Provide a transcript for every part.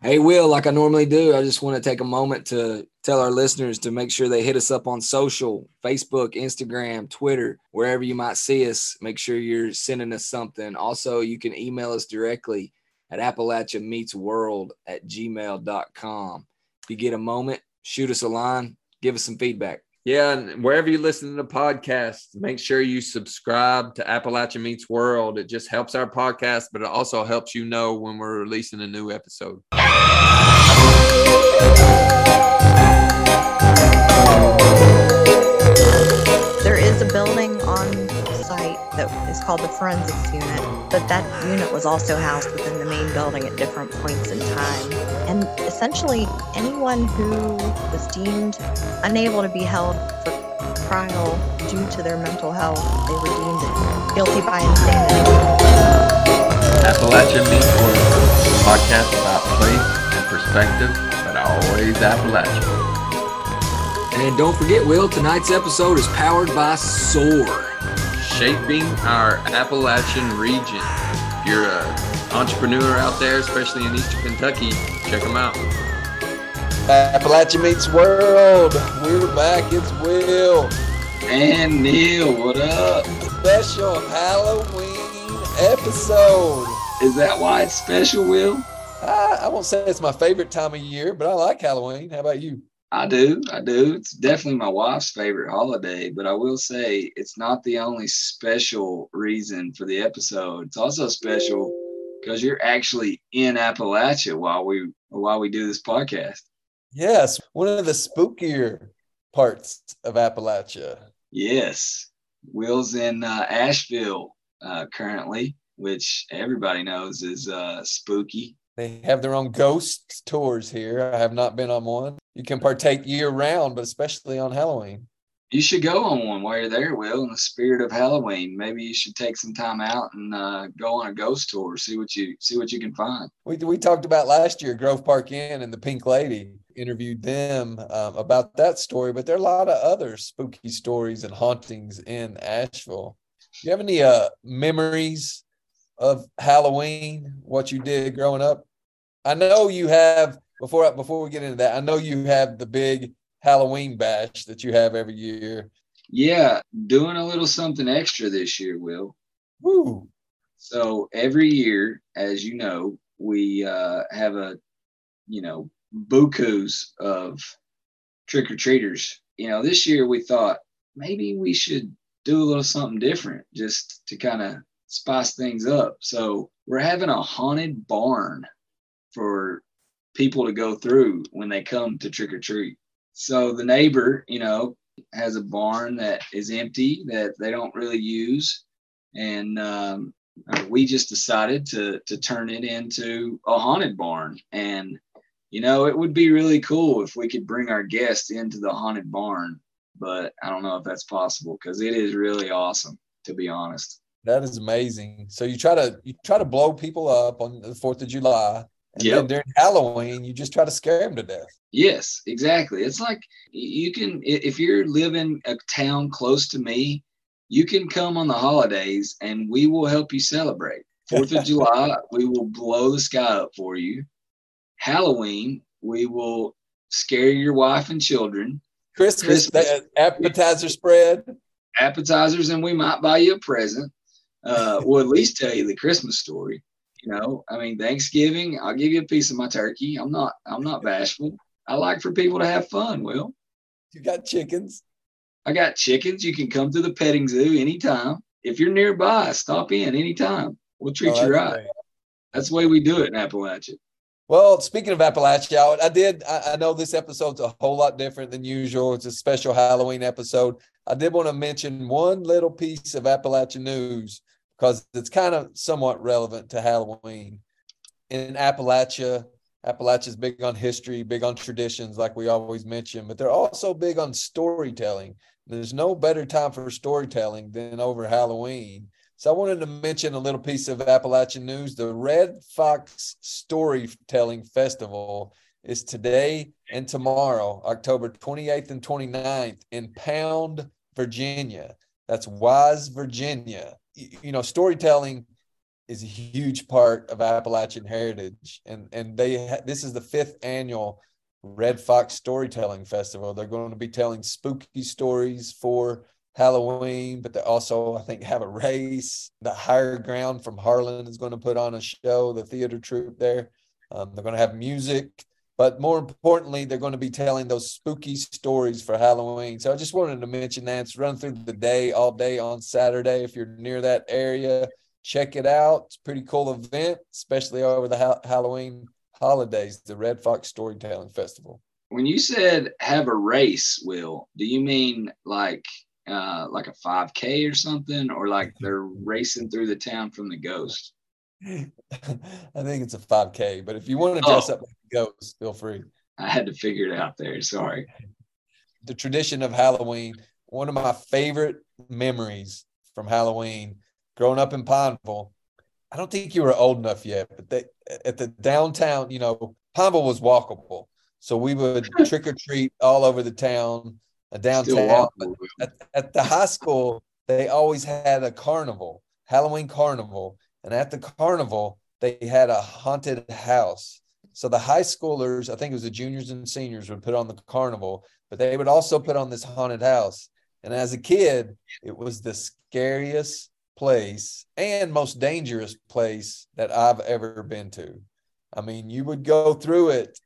Hey, Will, like I normally do, I just want to take a moment to tell our listeners to make sure they hit us up on social Facebook, Instagram, Twitter, wherever you might see us. Make sure you're sending us something. Also, you can email us directly at Appalachia Meets World at gmail.com. If you get a moment, shoot us a line, give us some feedback. Yeah, and wherever you listen to the podcast, make sure you subscribe to Appalachian Meets World. It just helps our podcast, but it also helps you know when we're releasing a new episode. There is a building that is called the forensics unit, but that unit was also housed within the main building at different points in time. And essentially, anyone who was deemed unable to be held for trial due to their mental health, they were deemed guilty by insanity. Appalachia Meets World, a podcast about place and perspective, but always Appalachia. And don't forget, Will, tonight's episode is powered by SOAR. Shaping our Appalachian region. If you're an entrepreneur out there, especially in Eastern Kentucky, check them out. Appalachian meets world. We're back. It's Will. And Neil, what up? Special Halloween episode. Is that why it's special, Will? I, I won't say it's my favorite time of year, but I like Halloween. How about you? I do. I do. It's definitely my wife's favorite holiday, but I will say it's not the only special reason for the episode. It's also special because you're actually in Appalachia while we while we do this podcast. Yes, one of the spookier parts of Appalachia. Yes, Will's in uh, Asheville uh, currently, which everybody knows is uh, spooky. They have their own ghost tours here. I have not been on one. You can partake year round, but especially on Halloween. You should go on one while you're there, Will. In the spirit of Halloween, maybe you should take some time out and uh, go on a ghost tour. See what you see what you can find. We we talked about last year Grove Park Inn and the Pink Lady. Interviewed them um, about that story, but there are a lot of other spooky stories and hauntings in Asheville. Do you have any uh, memories of Halloween? What you did growing up? I know you have before before we get into that. I know you have the big Halloween bash that you have every year. Yeah, doing a little something extra this year, Will. Woo! So every year, as you know, we uh, have a, you know, bukus of trick or treaters. You know, this year we thought maybe we should do a little something different just to kind of spice things up. So we're having a haunted barn for people to go through when they come to trick or treat. So the neighbor, you know, has a barn that is empty that they don't really use, and um, we just decided to to turn it into a haunted barn. And you know, it would be really cool if we could bring our guests into the haunted barn, but I don't know if that's possible because it is really awesome, to be honest. That is amazing. So you try to you try to blow people up on the Fourth of July, and Yep. then during Halloween, you just try to scare them to death. Yes, exactly. It's like you can, if you're living a town close to me, you can come on the holidays and we will help you celebrate. Fourth of July, we will blow the sky up for you. Halloween, we will scare your wife and children. Christmas, Christmas. that appetizer spread. Appetizers, and we might buy you a present. Uh, we'll at least tell you the Christmas story. You know, I mean, Thanksgiving, I'll give you a piece of my turkey. I'm not, I'm not bashful. I like for people to have fun. Will. You got chickens. I got chickens. You can come to the petting zoo anytime. If you're nearby, stop in anytime. We'll treat Oh, you right. great. That's the way we do it in Appalachia. Well, speaking of Appalachia, I did. I, I know this episode's a whole lot different than usual. It's a special Halloween episode. I did want to mention one little piece of Appalachian news because it's kind of somewhat relevant to Halloween. In Appalachia, Appalachia's big on history, big on traditions, like we always mention, but they're also big on storytelling. There's no better time for storytelling than over Halloween. So I wanted to mention a little piece of Appalachian news. The Red Fox Storytelling Festival is today and tomorrow, October 28th and 29th in Pound, Virginia. That's Wise, Virginia. You know, storytelling is a huge part of Appalachian heritage, and and they ha- this is the fifth annual Red Fox Storytelling Festival. They're going to be telling spooky stories for Halloween, but they also, I think, have a race. The Higher Ground from Harlan is going to put on a show, the theater troupe there. Um, they're going to have music, but more importantly, they're going to be telling those spooky stories for Halloween. So I just wanted to mention that. It's run through the day, all day on Saturday. If you're near that area, check it out. It's a pretty cool event, especially over the ha- Halloween holidays, the Red Fox Storytelling Festival. When you said have a race, Will, do you mean like uh, like a 5K or something, or like they're racing through the town from the ghost? I think it's a 5K, but if you want to dress Oh. up like a ghost, feel free. I had to figure it out there. Sorry. The tradition of Halloween, one of my favorite memories from Halloween growing up in Pineville. I don't think you were old enough yet, but they, at the downtown, you know, Pineville was walkable. So we would trick or treat all over the town, uh, downtown. At, at the high school, they always had a carnival, Halloween carnival. And at the carnival, they had a haunted house. So the high schoolers, I think it was the juniors and seniors, would put on the carnival, but they would also put on this haunted house. And as a kid, it was the scariest place and most dangerous place that I've ever been to. I mean, you would go through it,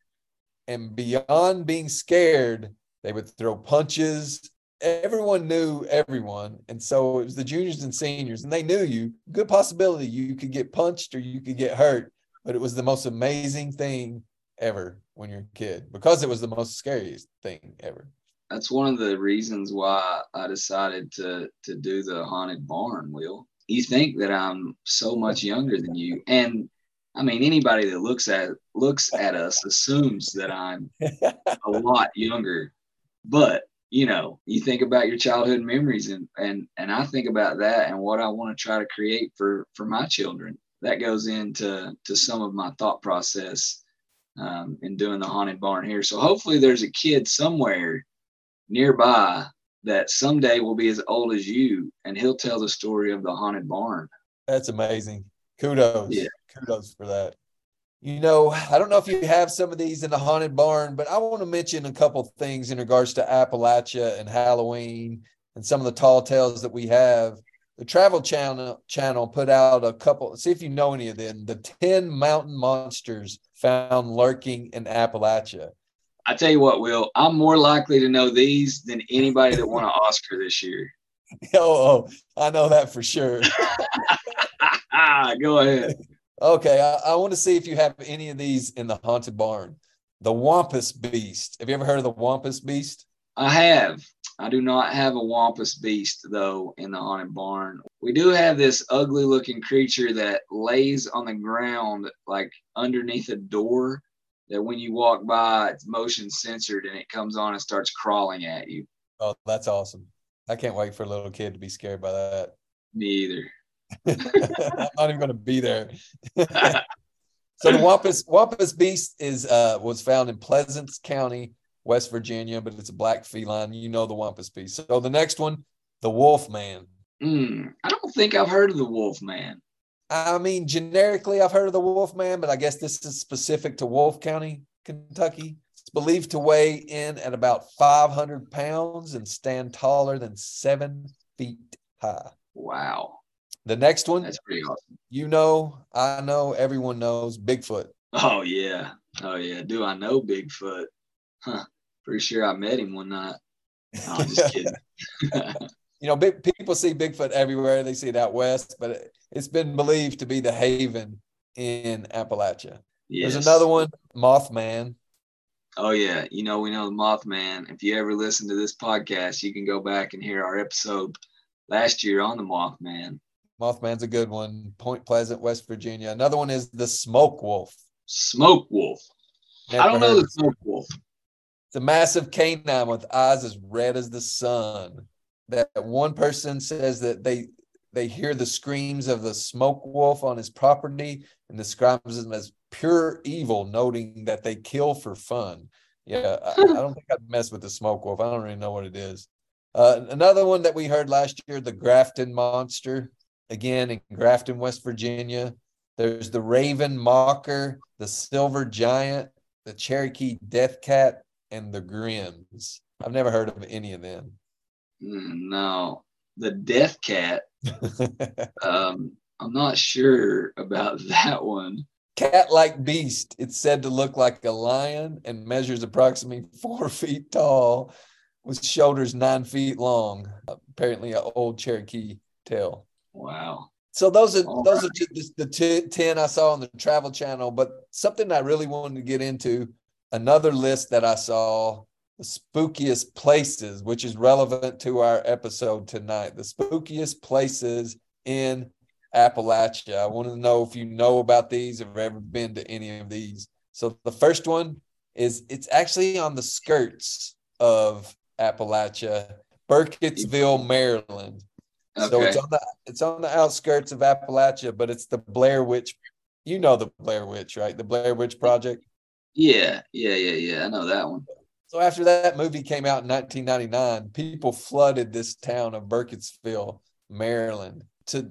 and beyond being scared, they would throw punches. Everyone knew everyone. And so it was the juniors and seniors, and they knew you. Good possibility you could get punched or you could get hurt, but it was the most amazing thing ever when you're a kid because it was the most scariest thing ever. That's one of the reasons why I decided to to do the haunted barn. Will you think that I'm so much younger than you? And I mean, anybody that looks at looks at us assumes that I'm a lot younger. But you know, you think about your childhood memories, and and and I think about that and what I want to try to create for for my children. That goes into to some of my thought process um, in doing the haunted barn here. So hopefully, there's a kid somewhere nearby that someday will be as old as you, and he'll tell the story of the haunted barn. That's amazing. Kudos. Yeah. Kudos for that. You know, I don't know if you have some of these in the haunted barn, but I want to mention a couple things in regards to Appalachia and Halloween and some of the tall tales that we have. The Travel Channel channel put out a couple. See if you know any of them. The ten mountain monsters found lurking in Appalachia. I tell you what, Will, I'm more likely to know these than anybody that won an Oscar this year. Oh, oh, I know that for sure. Go ahead. Okay, I, I want to see if you have any of these in the haunted barn. The Wampus Beast. Have you ever heard of the Wampus Beast? I have. I do not have a Wampus beast though in the haunted barn. We do have this ugly looking creature that lays on the ground like underneath a door that when you walk by it's motion censored and it comes on and starts crawling at you. Oh, that's awesome. I can't wait for a little kid to be scared by that. Me either. I'm not even going to be there. so the Wampus Wampus Beast is uh, was found in Pleasants County, West Virginia, but it's a black feline. You know the Wampus Beast. So the next one, the Wolf Man. Hmm. I don't think I've heard of the Wolf Man. I mean, generically, I've heard of the Wolf Man, but I guess this is specific to Wolfe County, Kentucky. It's believed to weigh in at about 500 pounds and stand taller than seven feet high. Wow. The next one, That's pretty awesome. you know, I know, everyone knows Bigfoot. Oh yeah. Oh yeah. Do I know Bigfoot? Huh. Pretty sure I met him one night. No, I'm just kidding. you know, big, people see Bigfoot everywhere. They see it out west, but it, it's been believed to be the haven in Appalachia. yes. There's another one, Mothman. Oh yeah, you know we know the Mothman. If you ever listen to this podcast, you can go back and hear our episode last year on the Mothman. Mothman's a good one. Point Pleasant, West Virginia. Another one is the Smoke Wolf. Smoke Wolf. I don't know the Smoke Wolf. It's a massive canine with eyes as red as the sun. That one person says that they they hear the screams of the smoke wolf on his property and describes them as pure evil, noting that they kill for fun. Yeah, I, I don't think I'd mess with the smoke wolf. I don't really know what it is. Uh, another one that we heard last year, the Grafton monster. Again in Grafton, West Virginia. There's the Raven Mocker, the Silver Giant, the Cherokee Death Cat, and the Grims. I've never heard of any of them. Mm, no, the Death Cat. Um, I'm not sure about that one. Cat like beast. It's said to look like a lion and measures approximately four feet tall with shoulders nine feet long. Apparently, an old Cherokee tale. Wow. So those are All those are just the two, 10 I saw on the travel channel. But something I really wanted to get into, another list that I saw, the spookiest places, which is relevant to our episode tonight. The spookiest places in Appalachia. I want to know if you know about these or have ever been to any of these. So the first one is it's actually on the skirts of Appalachia, Burkittsville, Maryland. So it's on the it's on the outskirts of Appalachia, but it's the Blair Witch. You know the Blair Witch, right? The Blair Witch Project. yeah, yeah, yeah, yeah. I know that one. So after that movie came out in 1999, people flooded this town of Burkittsville, Maryland, to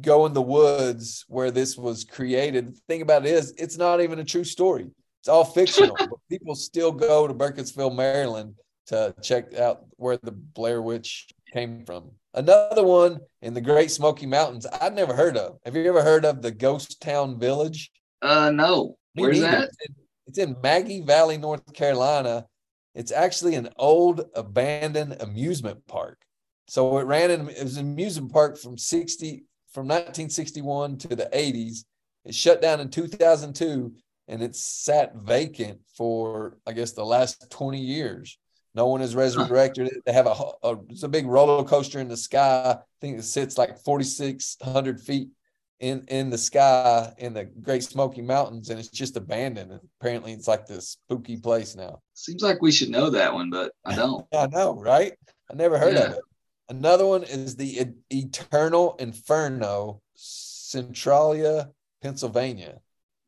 go in the woods where this was created. The thing about it is, it's not even a true story. It's all fictional, but people still go to Burkittsville, Maryland to check out where the Blair Witch came from. Another one in the Great Smoky Mountains I'd never heard of. Have you ever heard of the Ghost Town Village? Uh, no. Me Where's neither. that? It's in, Maggie Valley, North Carolina. It's actually an old abandoned amusement park. So it ran in it was an amusement park from 60 from 1961 to the 80s. It shut down in 2002 and it's sat vacant for I guess the last 20 years. No one is resurrected. They have a, a it's a big roller coaster in the sky. I think it sits like 4,600 feet in in the sky in the Great Smoky Mountains, and it's just abandoned. And apparently, it's like this spooky place now. Seems like we should know that one, but I don't. I know, right? I never heard of it. Another one is the E- Eternal Inferno, Centralia, Pennsylvania.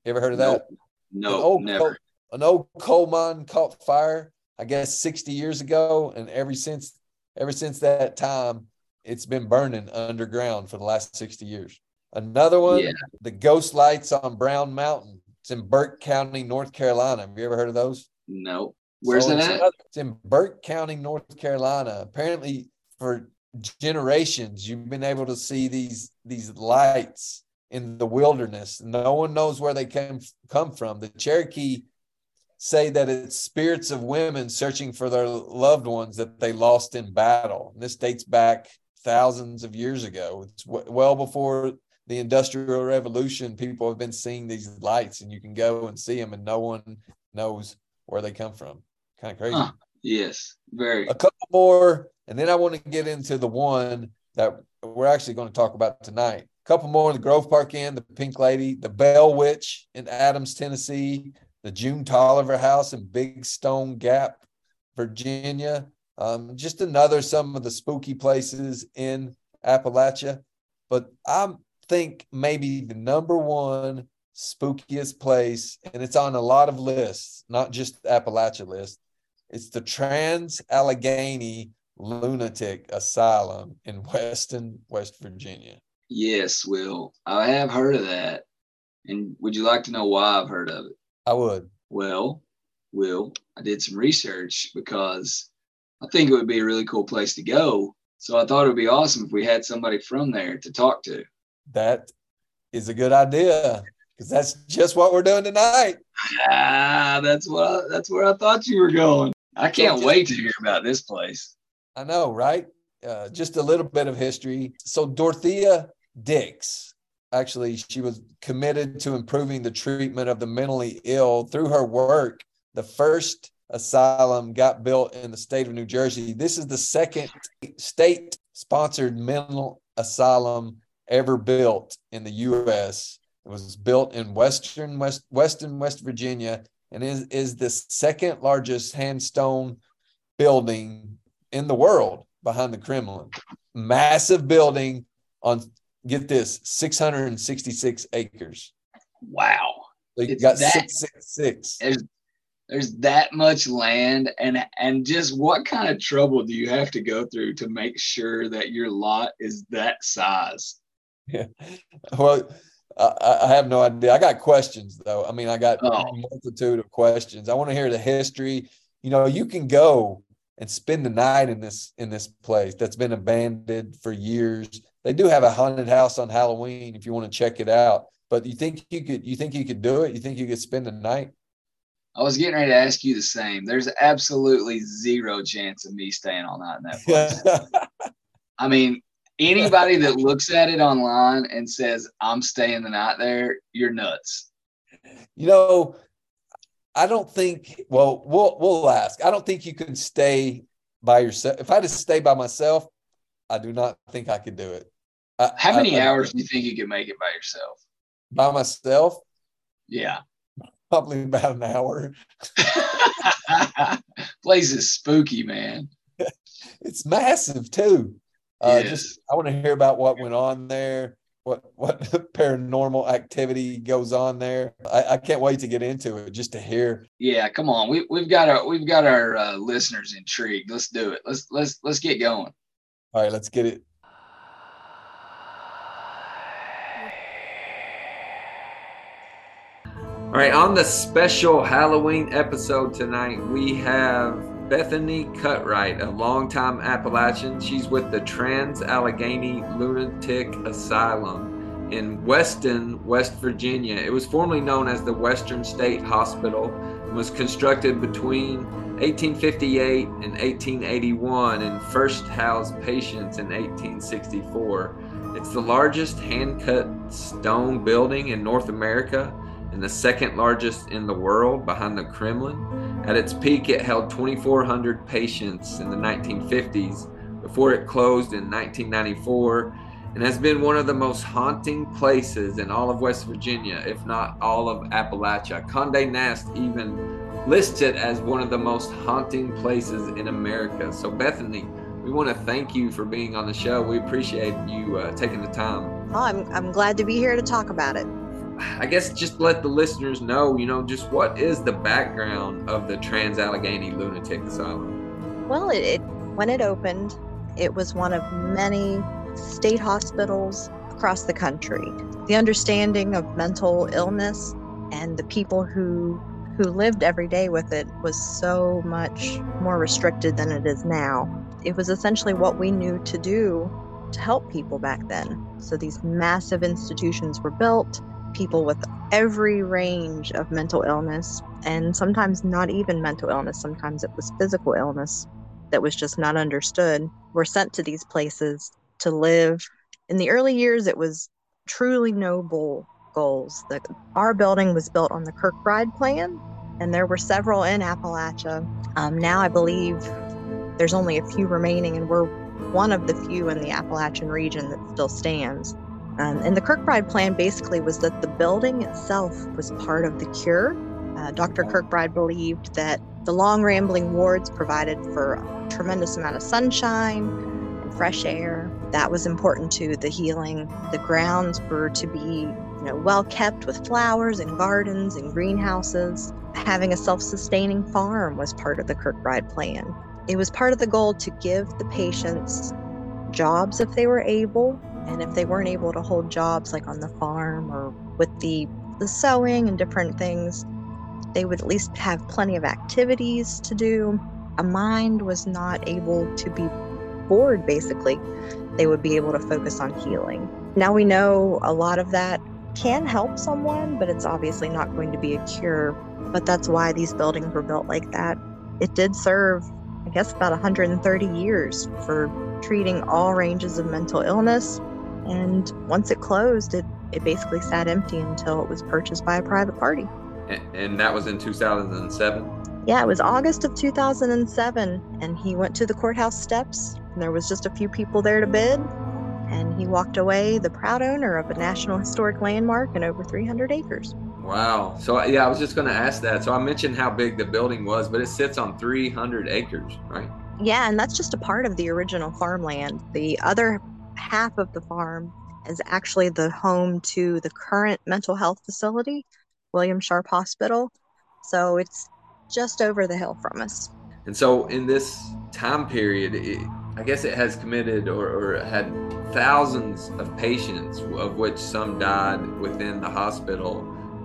You ever heard of that? An No, old never. coal, an old coal mine caught fire, I guess 60 years ago, and ever since ever since that time, it's been burning underground for the last 60 years. Another one, Yeah. the ghost lights on Brown Mountain. It's in Burke County, North Carolina. Have you ever heard of those? No. Where's So that it's at? another- It's in Burke County, North Carolina. Apparently, for generations, you've been able to see these these lights in the wilderness. No one knows where they came come from. The Cherokee say that it's spirits of women searching for their loved ones that they lost in battle. And this dates back thousands of years ago. It's w- well before the Industrial Revolution. People have been seeing these lights, and you can go and see them, and no one knows where they come from. Kind of crazy. Huh. Yes. Very. A couple more, and then I want to get into the one that we're actually going to talk about tonight. A couple more: in the Grove Park Inn, the Pink Lady, the Bell Witch in Adams, Tennessee, the June Tolliver House in Big Stone Gap, Virginia. Um, just another some of the spooky places in Appalachia. But I think maybe the number one spookiest place, and it's on a lot of lists, not just Appalachia list. It's the Trans Allegheny Lunatic Asylum in Weston, West Virginia. Yes, Will. I have heard of that. And would you like to know why I've heard of it? I would. Well, Will, I did some research because I think it would be a really cool place to go. So I thought it would be awesome if we had somebody from there to talk to. That is a good idea because that's just what we're doing tonight. Ah, that's what I, that's where I thought you were going. I can't wait to hear about this place. I know, right? Uh, just a little bit of history. So, Dorothea Dix, actually, she was committed to improving the treatment of the mentally ill through her work. The first asylum got built in the state of New Jersey. This is the second state sponsored mental asylum ever built in the U.S. It was built in Western West Western West Virginia and is, is the second largest handstone building in the world behind the Kremlin. Massive building on get this 666 acres. Wow. So you It's got that- 666. There's there's that much land and and just what kind of trouble do you have to go through to make sure that your lot is that size? Yeah. Well, I, I have no idea. I got questions though. I mean, I got Oh. a multitude of questions. I want to hear the history. You know, you can go and spend the night in this in this place that's been abandoned for years. They do have a haunted house on Halloween if you want to check it out. But you think you could you think you could do it? You think you could spend the night? I was getting ready to ask you the same. There's absolutely zero chance of me staying all night in that place. I mean, anybody that looks at it online and says I'm staying the night there, you're nuts. You know, I don't think. Well, we'll we'll ask. I don't think you can stay by yourself. If I had to stay by myself, I do not think I could do it. I- How many I- hours do you think you could make it by yourself? by myself? Yeah. Probably about an hour. Place is spooky, man. It's massive too. Uh, It just. I want to hear about what went on there. What what paranormal activity goes on there? I, I can't wait to get into it just to hear. Yeah, come on. We we've got our we've got our uh, listeners intrigued. Let's do it. Let's let's let's get going. All right, let's get it. All right, on the special Halloween episode tonight, we have Bethany Cutright, a longtime Appalachian. She's with the Trans Allegheny Lunatic Asylum in Weston, West Virginia. It was formerly known as the Western State Hospital and was constructed between 1858 and 1881 and first housed patients in 1864. It's the largest hand cut stone building in North America and the second largest in the world behind the Kremlin. At its peak, it held 2,400 patients in the 1950s before it closed in 1994 and has been one of the most haunting places in all of West Virginia, if not all of Appalachia. Conde Nast even lists it as one of the most haunting places in America. So, Bethany, we want to thank you for being on the show. We appreciate you uh, taking the time. Oh, I'm, I'm glad to be here to talk about it. I guess just let the listeners know, you know, just what is the background of the Trans Allegheny Lunatic Asylum? Well, it, it when it opened, it was one of many state hospitals across the country. The understanding of mental illness and the people who who lived every day with it was so much more restricted than it is now. It was essentially what we knew to do to help people back then. So these massive institutions were built, people with every range of mental illness, and sometimes not even mental illness, sometimes it was physical illness that was just not understood, were sent to these places to live. In the early years, it was truly noble goals. The, our building was built on the Kirkbride plan, and there were several in Appalachia. Um, now I believe there's only a few remaining, and we're one of the few in the Appalachian region that still stands. Um, and the Kirkbride plan basically was that the building itself was part of the cure. Uh, Dr. Kirkbride believed that the long rambling wards provided for a tremendous amount of sunshine and fresh air. That was important to the healing. The grounds were to be, you know, well kept with flowers and gardens and greenhouses. Having a self-sustaining farm was part of the Kirkbride plan. It was part of the goal to give the patients jobs if they were able, and if they weren't able to hold jobs like on the farm or with the the sewing and different things, they would at least have plenty of activities to do. A mind was not able to be bored, basically. They would be able to focus on healing. Now we know a lot of that can help someone, but it's obviously not going to be a cure. But that's why these buildings were built like that. It did serve, I guess, about 130 years for treating all ranges of mental illness. And once it closed, it, it basically sat empty until it was purchased by a private party. A- And that was in 2007. Yeah, it was August of 2007, and he went to the courthouse steps, and there was just a few people there to bid, and he walked away the proud owner of a National Historic Landmark and over 300 acres. Wow. So, yeah, I was just going to ask that. So, I mentioned how big the building was, but it sits on 300 acres, right? Yeah, and that's just a part of the original farmland. The other half of the farm is actually the home to the current mental health facility, William Sharpe Hospital. So it's just over the hill from us. And so, in this time period, it, I guess it has committed or, or had thousands of patients, of which some died within the hospital.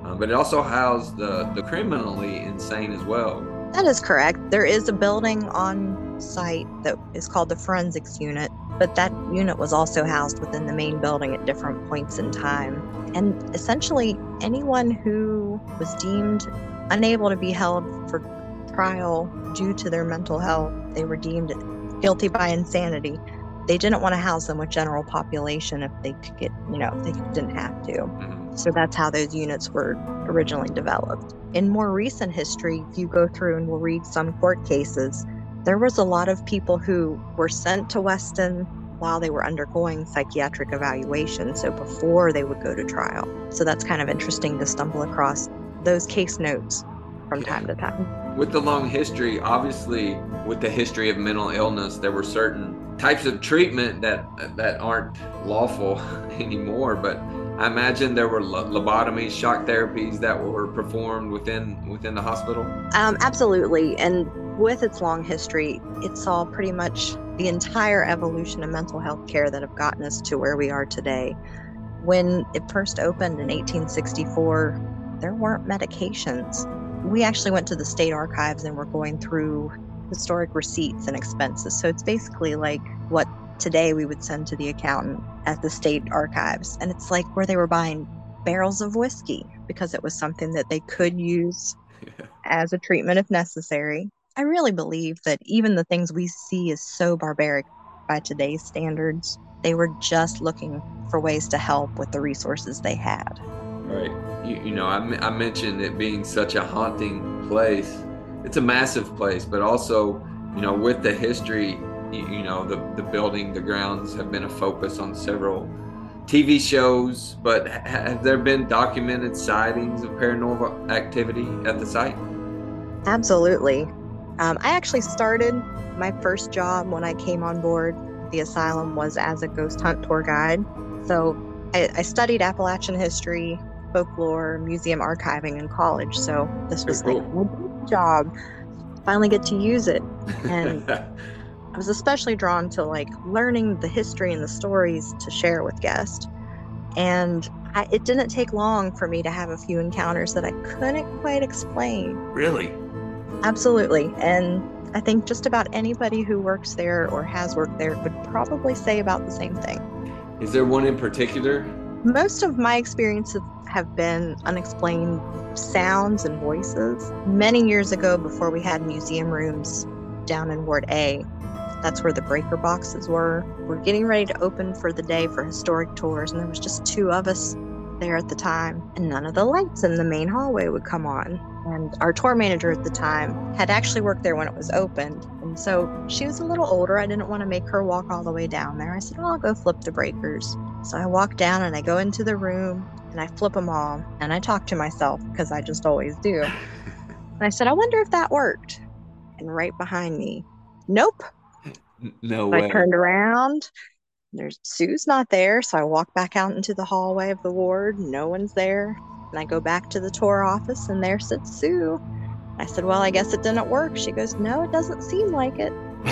Um, but it also housed the, the criminally insane as well. That is correct. There is a building on site that is called the forensics unit, but that unit was also housed within the main building at different points in time. And essentially, anyone who was deemed unable to be held for trial due to their mental health, they were deemed guilty by insanity. They didn't want to house them with general population if they could get, you know, if they didn't have to. Mhm. So that's how those units were originally developed. In more recent history, if you go through and we'll read some court cases, there was a lot of people who were sent to Weston while they were undergoing psychiatric evaluation, so before they would go to trial. So that's kind of interesting to stumble across those case notes from time to time. With the long history, obviously, with the history of mental illness, there were certain types of treatment that that aren't lawful anymore. But I imagine there were lobotomies, shock therapies that were performed within within the hospital. Um, absolutely. And with its long history, it saw pretty much the entire evolution of mental health care that have gotten us to where we are today. When it first opened in 1864, there weren't medications. We actually went to the state archives and we're going through historic receipts and expenses. So it's basically like what today we would send to the accountant at the state archives. And it's like where they were buying barrels of whiskey because it was something that they could use yeah. as a treatment if necessary. I really believe that even the things we see as so barbaric by today's standards, they were just looking for ways to help with the resources they had. Right. You, you know, I mentioned it being such a haunting place. It's a massive place, but also, you know, with the history, you, you know, the, the building, the grounds have been a focus on several TV shows. But ha- have there been documented sightings of paranormal activity at the site? Absolutely. Um, I actually started my first job when I came on board the asylum was as a ghost hunt tour guide. So I, I studied Appalachian history, folklore, museum archiving in college. So this was Cool. like a job. Finally get to use it. And I was especially drawn to like learning the history and the stories to share with guests. And I, it didn't take long for me to have a few encounters that I couldn't quite explain. really? Absolutely. And I think just about anybody who works there or has worked there would probably say about the same thing. Is there one in particular? Most of my experiences have been unexplained sounds and voices. Many years ago, before we had museum rooms down in Ward A, that's where the breaker boxes were. We're getting ready to open for the day for historic tours, and there was just two of us there at the time, and none of the lights in the main hallway would come on. And our tour manager at the time had actually worked there when it was opened. And so she was a little older. I didn't want to make her walk all the way down there. I said, well, I'll go flip the breakers. So I walk down and I go into the room and I flip them all and I talk to myself because I just always do. And I said, I wonder if that worked. And right behind me, nope. No So way. I turned around. There's Sue's not there, so I walk back out into the hallway of the ward. No one's there. And I go back to the tour office, and there sits Sue. I said, Well, I guess it didn't work. She goes, No, it doesn't seem like it.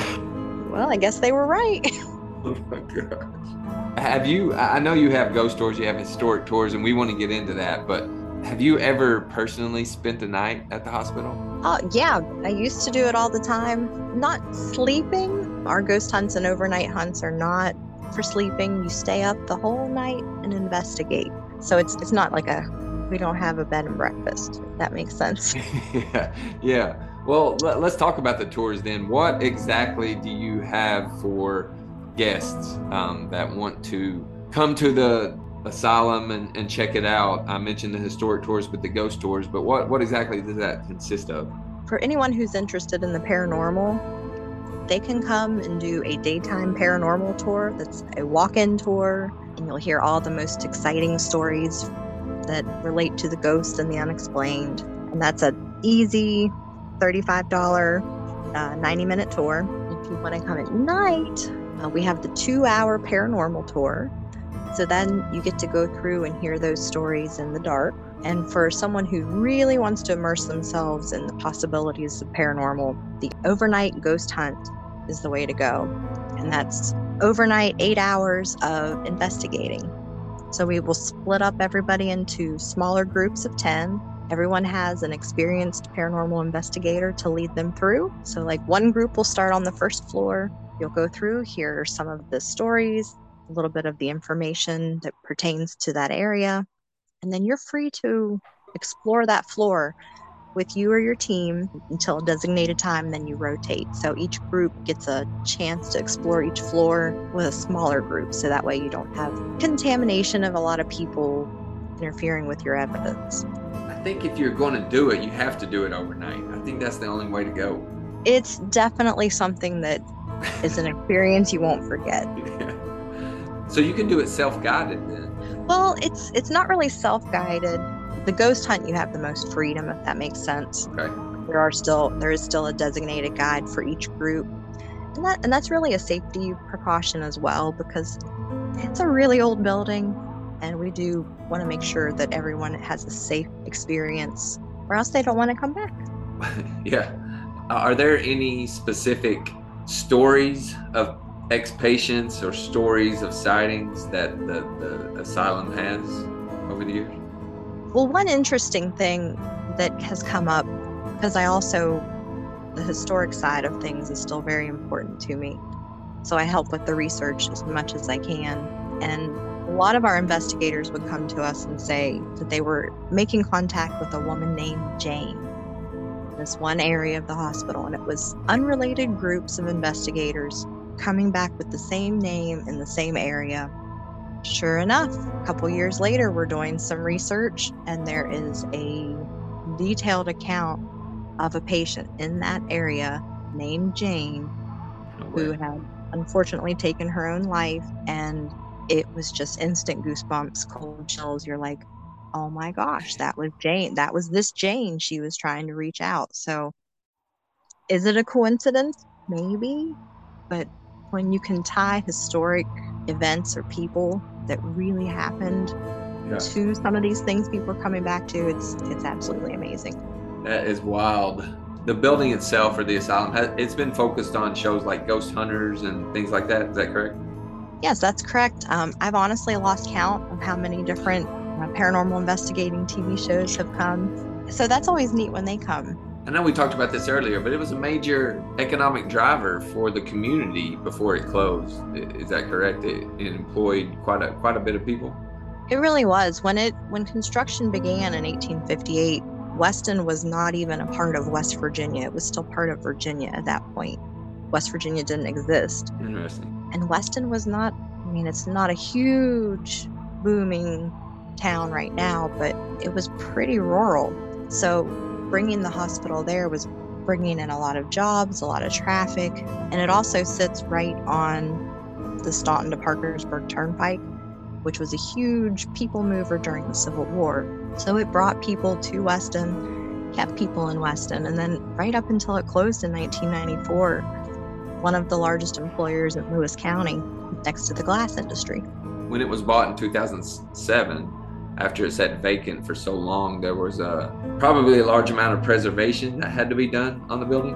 well, I guess they were right. Oh my gosh. Have you, I know you have ghost tours, you have historic tours, and we want to get into that, but have you ever personally spent the night at the hospital? Uh, yeah, I used to do it all the time. Not sleeping. Our ghost hunts and overnight hunts are not for sleeping. You stay up the whole night and investigate. So it's it's not like a we don't have a bed and breakfast. If that makes sense. yeah, yeah. Well, let, us talk about the tours then. What exactly do you have for guests um, that want to come to the asylum and, and check it out? I mentioned the historic tours, but the ghost tours. But what what exactly does that consist of? For anyone who's interested in the paranormal, they can come and do a daytime paranormal tour. That's a walk-in tour, and you'll hear all the most exciting stories that relate to the ghosts and the unexplained. And that's an easy $35 uh, 90 minute tour. If you want to come at night, uh, we have the two hour paranormal tour. So then you get to go through and hear those stories in the dark. And for someone who really wants to immerse themselves in the possibilities of paranormal, the overnight ghost hunt is the way to go. and that's overnight eight hours of investigating. So we will split up everybody into smaller groups of 10. Everyone has an experienced paranormal investigator to lead them through. So, like, one group will start on the first floor. You'll go through, hear some of the stories, a little bit of the information that pertains to that area, and then you're free to explore that floor with you or your team until a designated time, then you rotate. So each group gets a chance to explore each floor with a smaller group. So that way you don't have contamination of a lot of people interfering with your evidence. I think if you're going to do it, you have to do it overnight. I think that's the only way to go. It's definitely something that is an experience you won't forget. Yeah. So you can do it self-guided then. Well, it's it's not really self-guided the ghost hunt you have the most freedom if that makes sense Okay. there are still there is still a designated guide for each group and that and that's really a safety precaution as well because it's a really old building and we do want to make sure that everyone has a safe experience or else they don't want to come back yeah. Uh, Are there any specific stories of ex-patients or stories of sightings that the, the asylum has over the years? Well, one interesting thing that has come up, because I also, the historic side of things is still very important to me. So I help with the research as much as I can. And a lot of our investigators would come to us and say that they were making contact with a woman named Jane in this one area of the hospital. And it was unrelated groups of investigators coming back with the same name in the same area Sure enough, a couple years later, we're doing some research, and there is a detailed account of a patient in that area named Jane No who had unfortunately taken her own life. And it was just instant goosebumps, cold chills. You're like, oh my gosh, that was Jane. That was this Jane. She was trying to reach out. So, is it a coincidence? Maybe. But when you can tie historic events or people that really happened Yeah. to some of these things people are coming back to, it's it's absolutely amazing. That is wild. The building itself or the asylum, has, it's been focused on shows like Ghost Hunters and things like that. Is that correct? Yes, that's correct. Um, I've honestly lost count of how many different uh, paranormal investigating TV shows have come. So that's always neat when they come. I know we talked about this earlier, but it was a major economic driver for the community before it closed. Is that correct? It, it employed quite a quite a bit of people. It really was when it when construction began in 1858. Weston was not even a part of West Virginia. It was still part of Virginia at that point. West Virginia didn't exist. Interesting. And Weston was not, I mean, it's not a huge, booming town right now, but it was pretty rural. So bringing the hospital there was bringing in a lot of jobs, a lot of traffic, and it also sits right on the Staunton to Parkersburg Turnpike, which was a huge people mover during the Civil War. So it brought people to Weston, kept people in Weston, and then right up until it closed in 1994, one of the largest employers in Lewis County next to the glass industry. When it was bought in 2007, after it sat vacant for so long, there was a probably a large amount of preservation that had to be done on the building.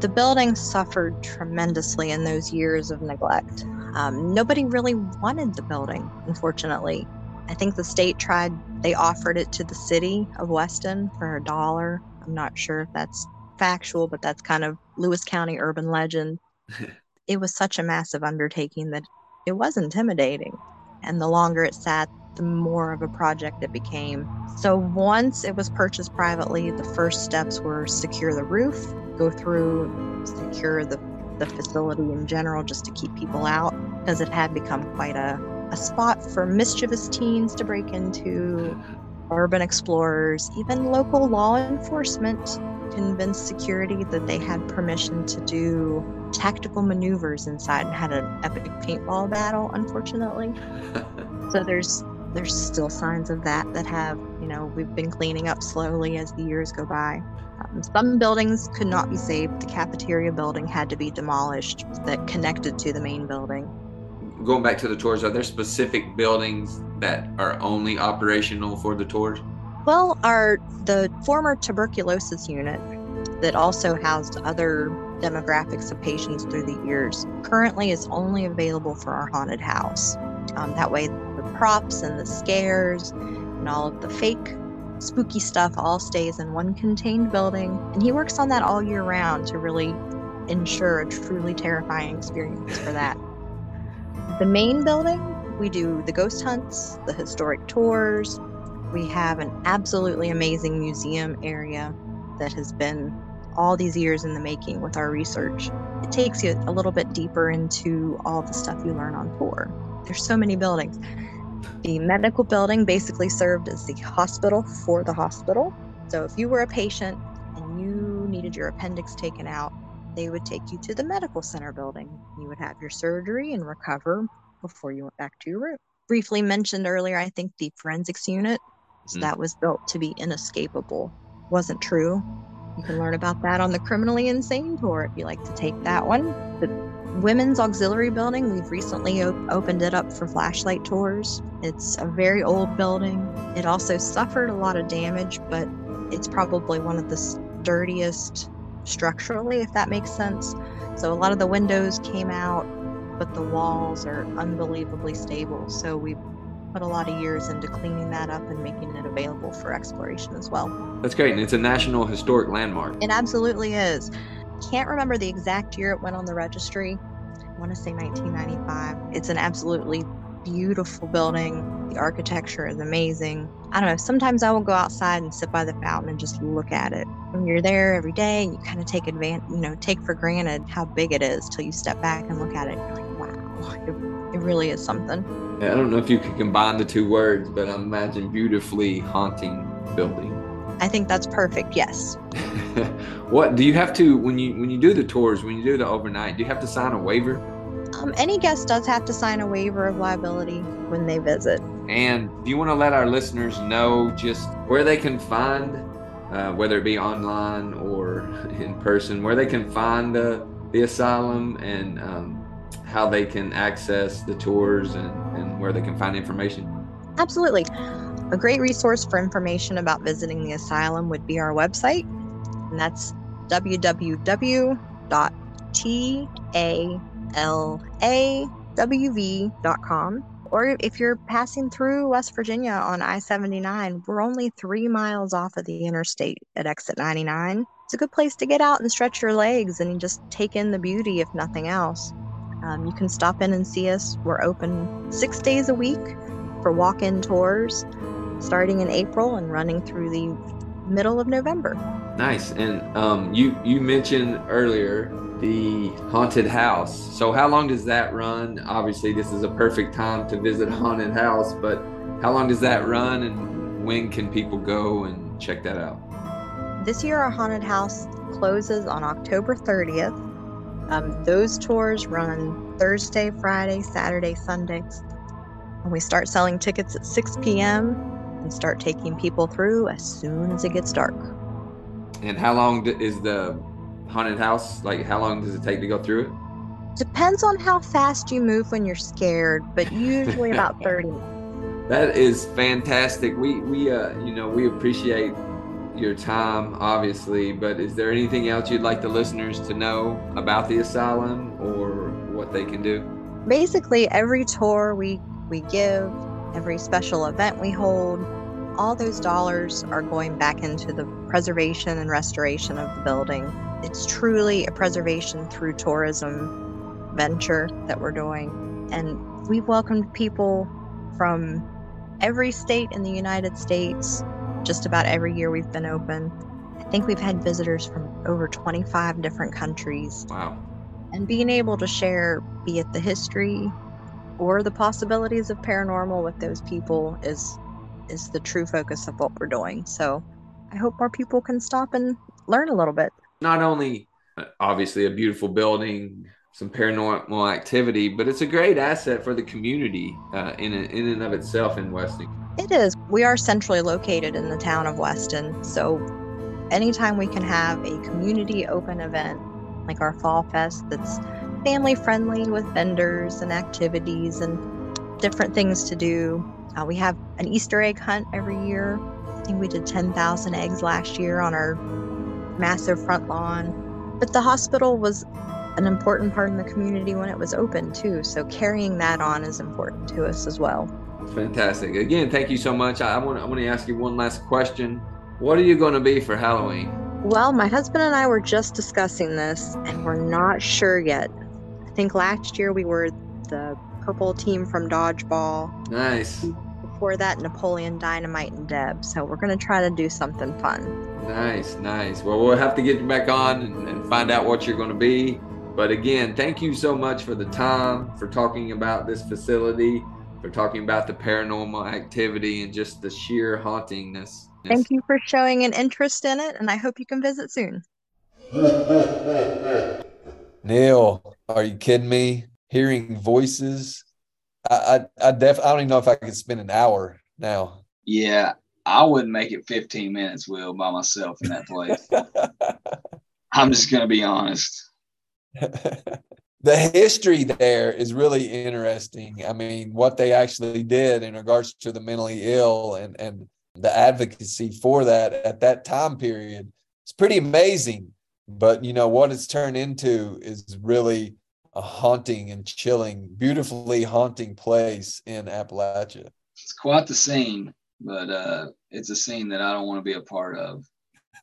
The building suffered tremendously in those years of neglect. Um, nobody really wanted the building, unfortunately. I think the state tried, they offered it to the city of Weston for a dollar. I'm not sure if that's factual, but that's kind of Lewis County urban legend. it was such a massive undertaking that it was intimidating. And the longer it sat, the more of a project it became. So once it was purchased privately, the first steps were secure the roof, go through, secure the, the facility in general just to keep people out because it had become quite a, a spot for mischievous teens to break into, urban explorers, even local law enforcement convinced security that they had permission to do tactical maneuvers inside and had an epic paintball battle, unfortunately. So there's there's still signs of that that have, you know, we've been cleaning up slowly as the years go by. Um, some buildings could not be saved. The cafeteria building had to be demolished that connected to the main building. Going back to the tours, are there specific buildings that are only operational for the tours? Well, our the former tuberculosis unit that also housed other demographics of patients through the years currently is only available for our haunted house. Um, that way, props and the scares and all of the fake spooky stuff all stays in one contained building. And he works on that all year round to really ensure a truly terrifying experience for that. the main building, we do the ghost hunts, the historic tours. We have an absolutely amazing museum area that has been all these years in the making with our research. It takes you a little bit deeper into all the stuff you learn on tour. There's so many buildings. The medical building basically served as the hospital for the hospital. So if you were a patient and you needed your appendix taken out, they would take you to the medical center building. You would have your surgery and recover before you went back to your room. Briefly mentioned earlier, I think the forensics unit so Mhm. that was built to be inescapable. Wasn't true. You can learn about that on the criminally insane tour if you like to take that one. The women's auxiliary building, we've recently op- opened it up for flashlight tours. It's a very old building. It also suffered a lot of damage, but it's probably one of the sturdiest structurally, if that makes sense. So a lot of the windows came out, but the walls are unbelievably stable. So we put a lot of years into cleaning that up and making it available for exploration as well. That's great. And it's a National Historic Landmark. It absolutely is. Can't remember the exact year it went on the registry. I want to say 1995. It's an absolutely beautiful building. The architecture is amazing. I don't know. Sometimes I will go outside and sit by the fountain and just look at it. When you're there every day, you kind of take advantage, you know, take for granted how big it is till you step back and look at it. You're like, wow, it, it really is something. I don't know if you could combine the two words, but I imagine beautifully haunting building. I think that's perfect. Yes. what do you have to when you when you do the tours, when you do the overnight, do you have to sign a waiver? Um, any guest does have to sign a waiver of liability when they visit. And do you want to let our listeners know just where they can find, uh, whether it be online or in person, where they can find the, the asylum and um, how they can access the tours and, and where they can find information? Absolutely. A great resource for information about visiting the asylum would be our website, and that's www.talawv.com. Or if you're passing through West Virginia on I 79, we're only three miles off of the interstate at exit 99. It's a good place to get out and stretch your legs and just take in the beauty, if nothing else. Um, you can stop in and see us. We're open six days a week for walk in tours starting in April and running through the middle of November. Nice. And um, you you mentioned earlier the haunted house. So how long does that run? Obviously, this is a perfect time to visit haunted house, but how long does that run, and when can people go and check that out? This year, our haunted house closes on October 30th. Um, those tours run Thursday, Friday, Saturday, Sunday. And we start selling tickets at 6 p.m. and start taking people through as soon as it gets dark. And how long is the haunted house? Like, how long does it take to go through it? Depends on how fast you move when you're scared, but usually about 30 minutes. That is fantastic. We we uh you know we appreciate your time obviously, but is there anything else you'd like the listeners to know about the asylum or what they can do? basically every tour we we give every special event we hold all those dollars are going back into the preservation and restoration of the building. It's truly a preservation through tourism venture that we're doing. And we've welcomed people from every state in the united states. Just about every year we've been open. I think we've had visitors from over 25 different countries. Wow. and being able to share be it the history or the possibilities of paranormal with those people is is the true focus of what we're doing. So i hope more people can stop and learn a little bit. Not only uh, obviously a beautiful building, some paranormal activity, but it's a great asset for the community uh, in in and of itself in Weston. it is. We are centrally located in the town of weston. So anytime we can have a community open event like our fall fest that's family friendly with vendors and activities and different things to do uh, we have an easter egg hunt every year i think we did 10000 eggs last year on our massive front lawn. But the hospital was an important part in the community when it was open too. So carrying that on is important to us as well. Fantastic. Again, thank you so much. I want I want to ask you one last question. What are you going to be for Halloween? Well, my husband and I were just discussing this and we're not sure yet. I think last year we were the purple team from Dodgeball. Nice. Before that, Napoleon Dynamite and Deb. So we're going to try to do something fun. Nice, nice. Well, we'll have to get you back on and, and find out what you're going to be. But again, thank you so much for the time, for talking about this facility, for talking about the paranormal activity and just the sheer hauntingness. Thank you for showing an interest in it, and I hope you can visit soon. Neil, are you kidding me? Hearing voices. I I, I def I don't even know if I could spend an hour now. Yeah, I wouldn't make it 15 minutes, Will, by myself in that place. I'm just gonna be honest. the history there is really interesting. I mean, what they actually did in regards to the mentally ill and and the advocacy for that at that time period. It's pretty amazing. But you know what it's turned into is really a haunting and chilling, beautifully haunting place in Appalachia. It's quite the scene, but uh, it's a scene that I don't want to be a part of.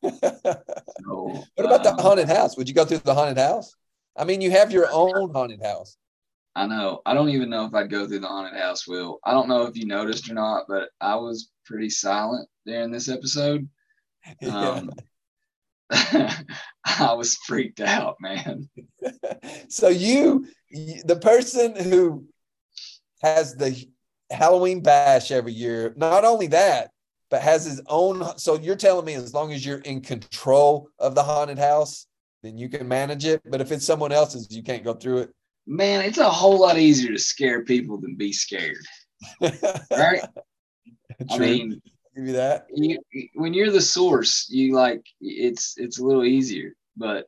So, what about um, the haunted house? Would you go through the haunted house? I mean, you have your own haunted house. I know. I don't even know if I'd go through the haunted house, Will. I don't know if you noticed or not, but I was pretty silent during this episode. Um, I was freaked out, man. so you, the person who has the Halloween bash every year, not only that, but has his own. So you're telling me as long as you're in control of the haunted house, then you can manage it. But if it's someone else's, you can't go through it. Man, it's a whole lot easier to scare people than be scared. right? I mean, give you that. You, when you're the source, you like it's it's a little easier. But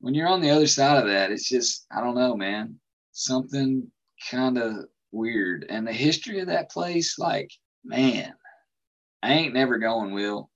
when you're on the other side of that, it's just I don't know, man. Something kind of weird. And the history of that place, like, man, I ain't never going, Will.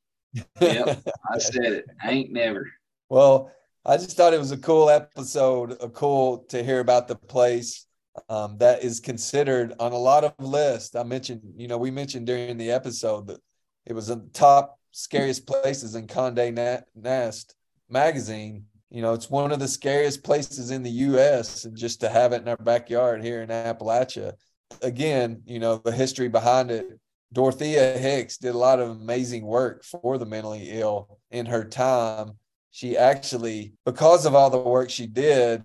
Yep, I said it. I ain't never. Well, I just thought it was a cool episode, a cool to hear about the place um, that is considered on a lot of lists. I mentioned, you know, we mentioned during the episode that it was in the top scariest places in Condé Nast magazine. You know, it's one of the scariest places in the U.S. and just to have it in our backyard here in Appalachia. Again, you know, the history behind it. Dorothea Dix did a lot of amazing work for the mentally ill in her time she actually, because of all the work she did,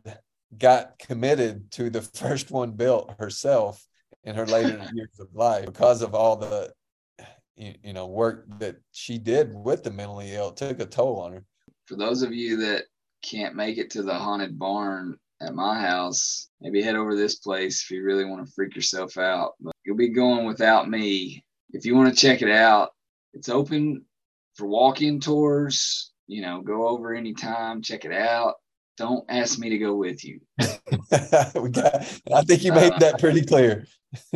got committed to the first one built herself in her later years of life because of all the you know work that she did with the mentally ill took a toll on her for those of you that can't make it to the haunted barn at my house maybe head over this place if you really want to freak yourself out but you'll be going without me if you want to check it out it's open for walk-in tours you know, go over anytime, check it out. Don't ask me to go with you. we got, I think you made that pretty clear.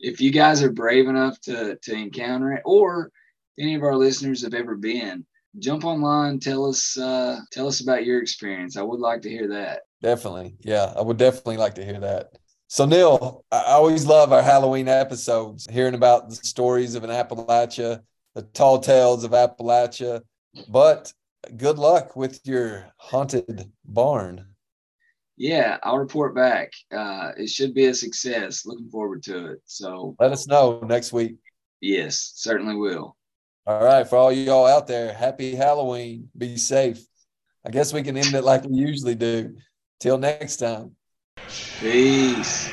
if you guys are brave enough to to encounter it, or any of our listeners have ever been, jump online, tell us uh, tell us about your experience. I would like to hear that. Definitely, yeah, I would definitely like to hear that. So Neil, I always love our Halloween episodes, hearing about the stories of an Appalachia, the tall tales of Appalachia, but good luck with your haunted barn. Yeah, I'll report back. Uh, it should be a success. Looking forward to it. So let us know next week. Yes, certainly will. All right. For all y'all out there, happy Halloween. Be safe. I guess we can end it like we usually do. Till next time. Peace.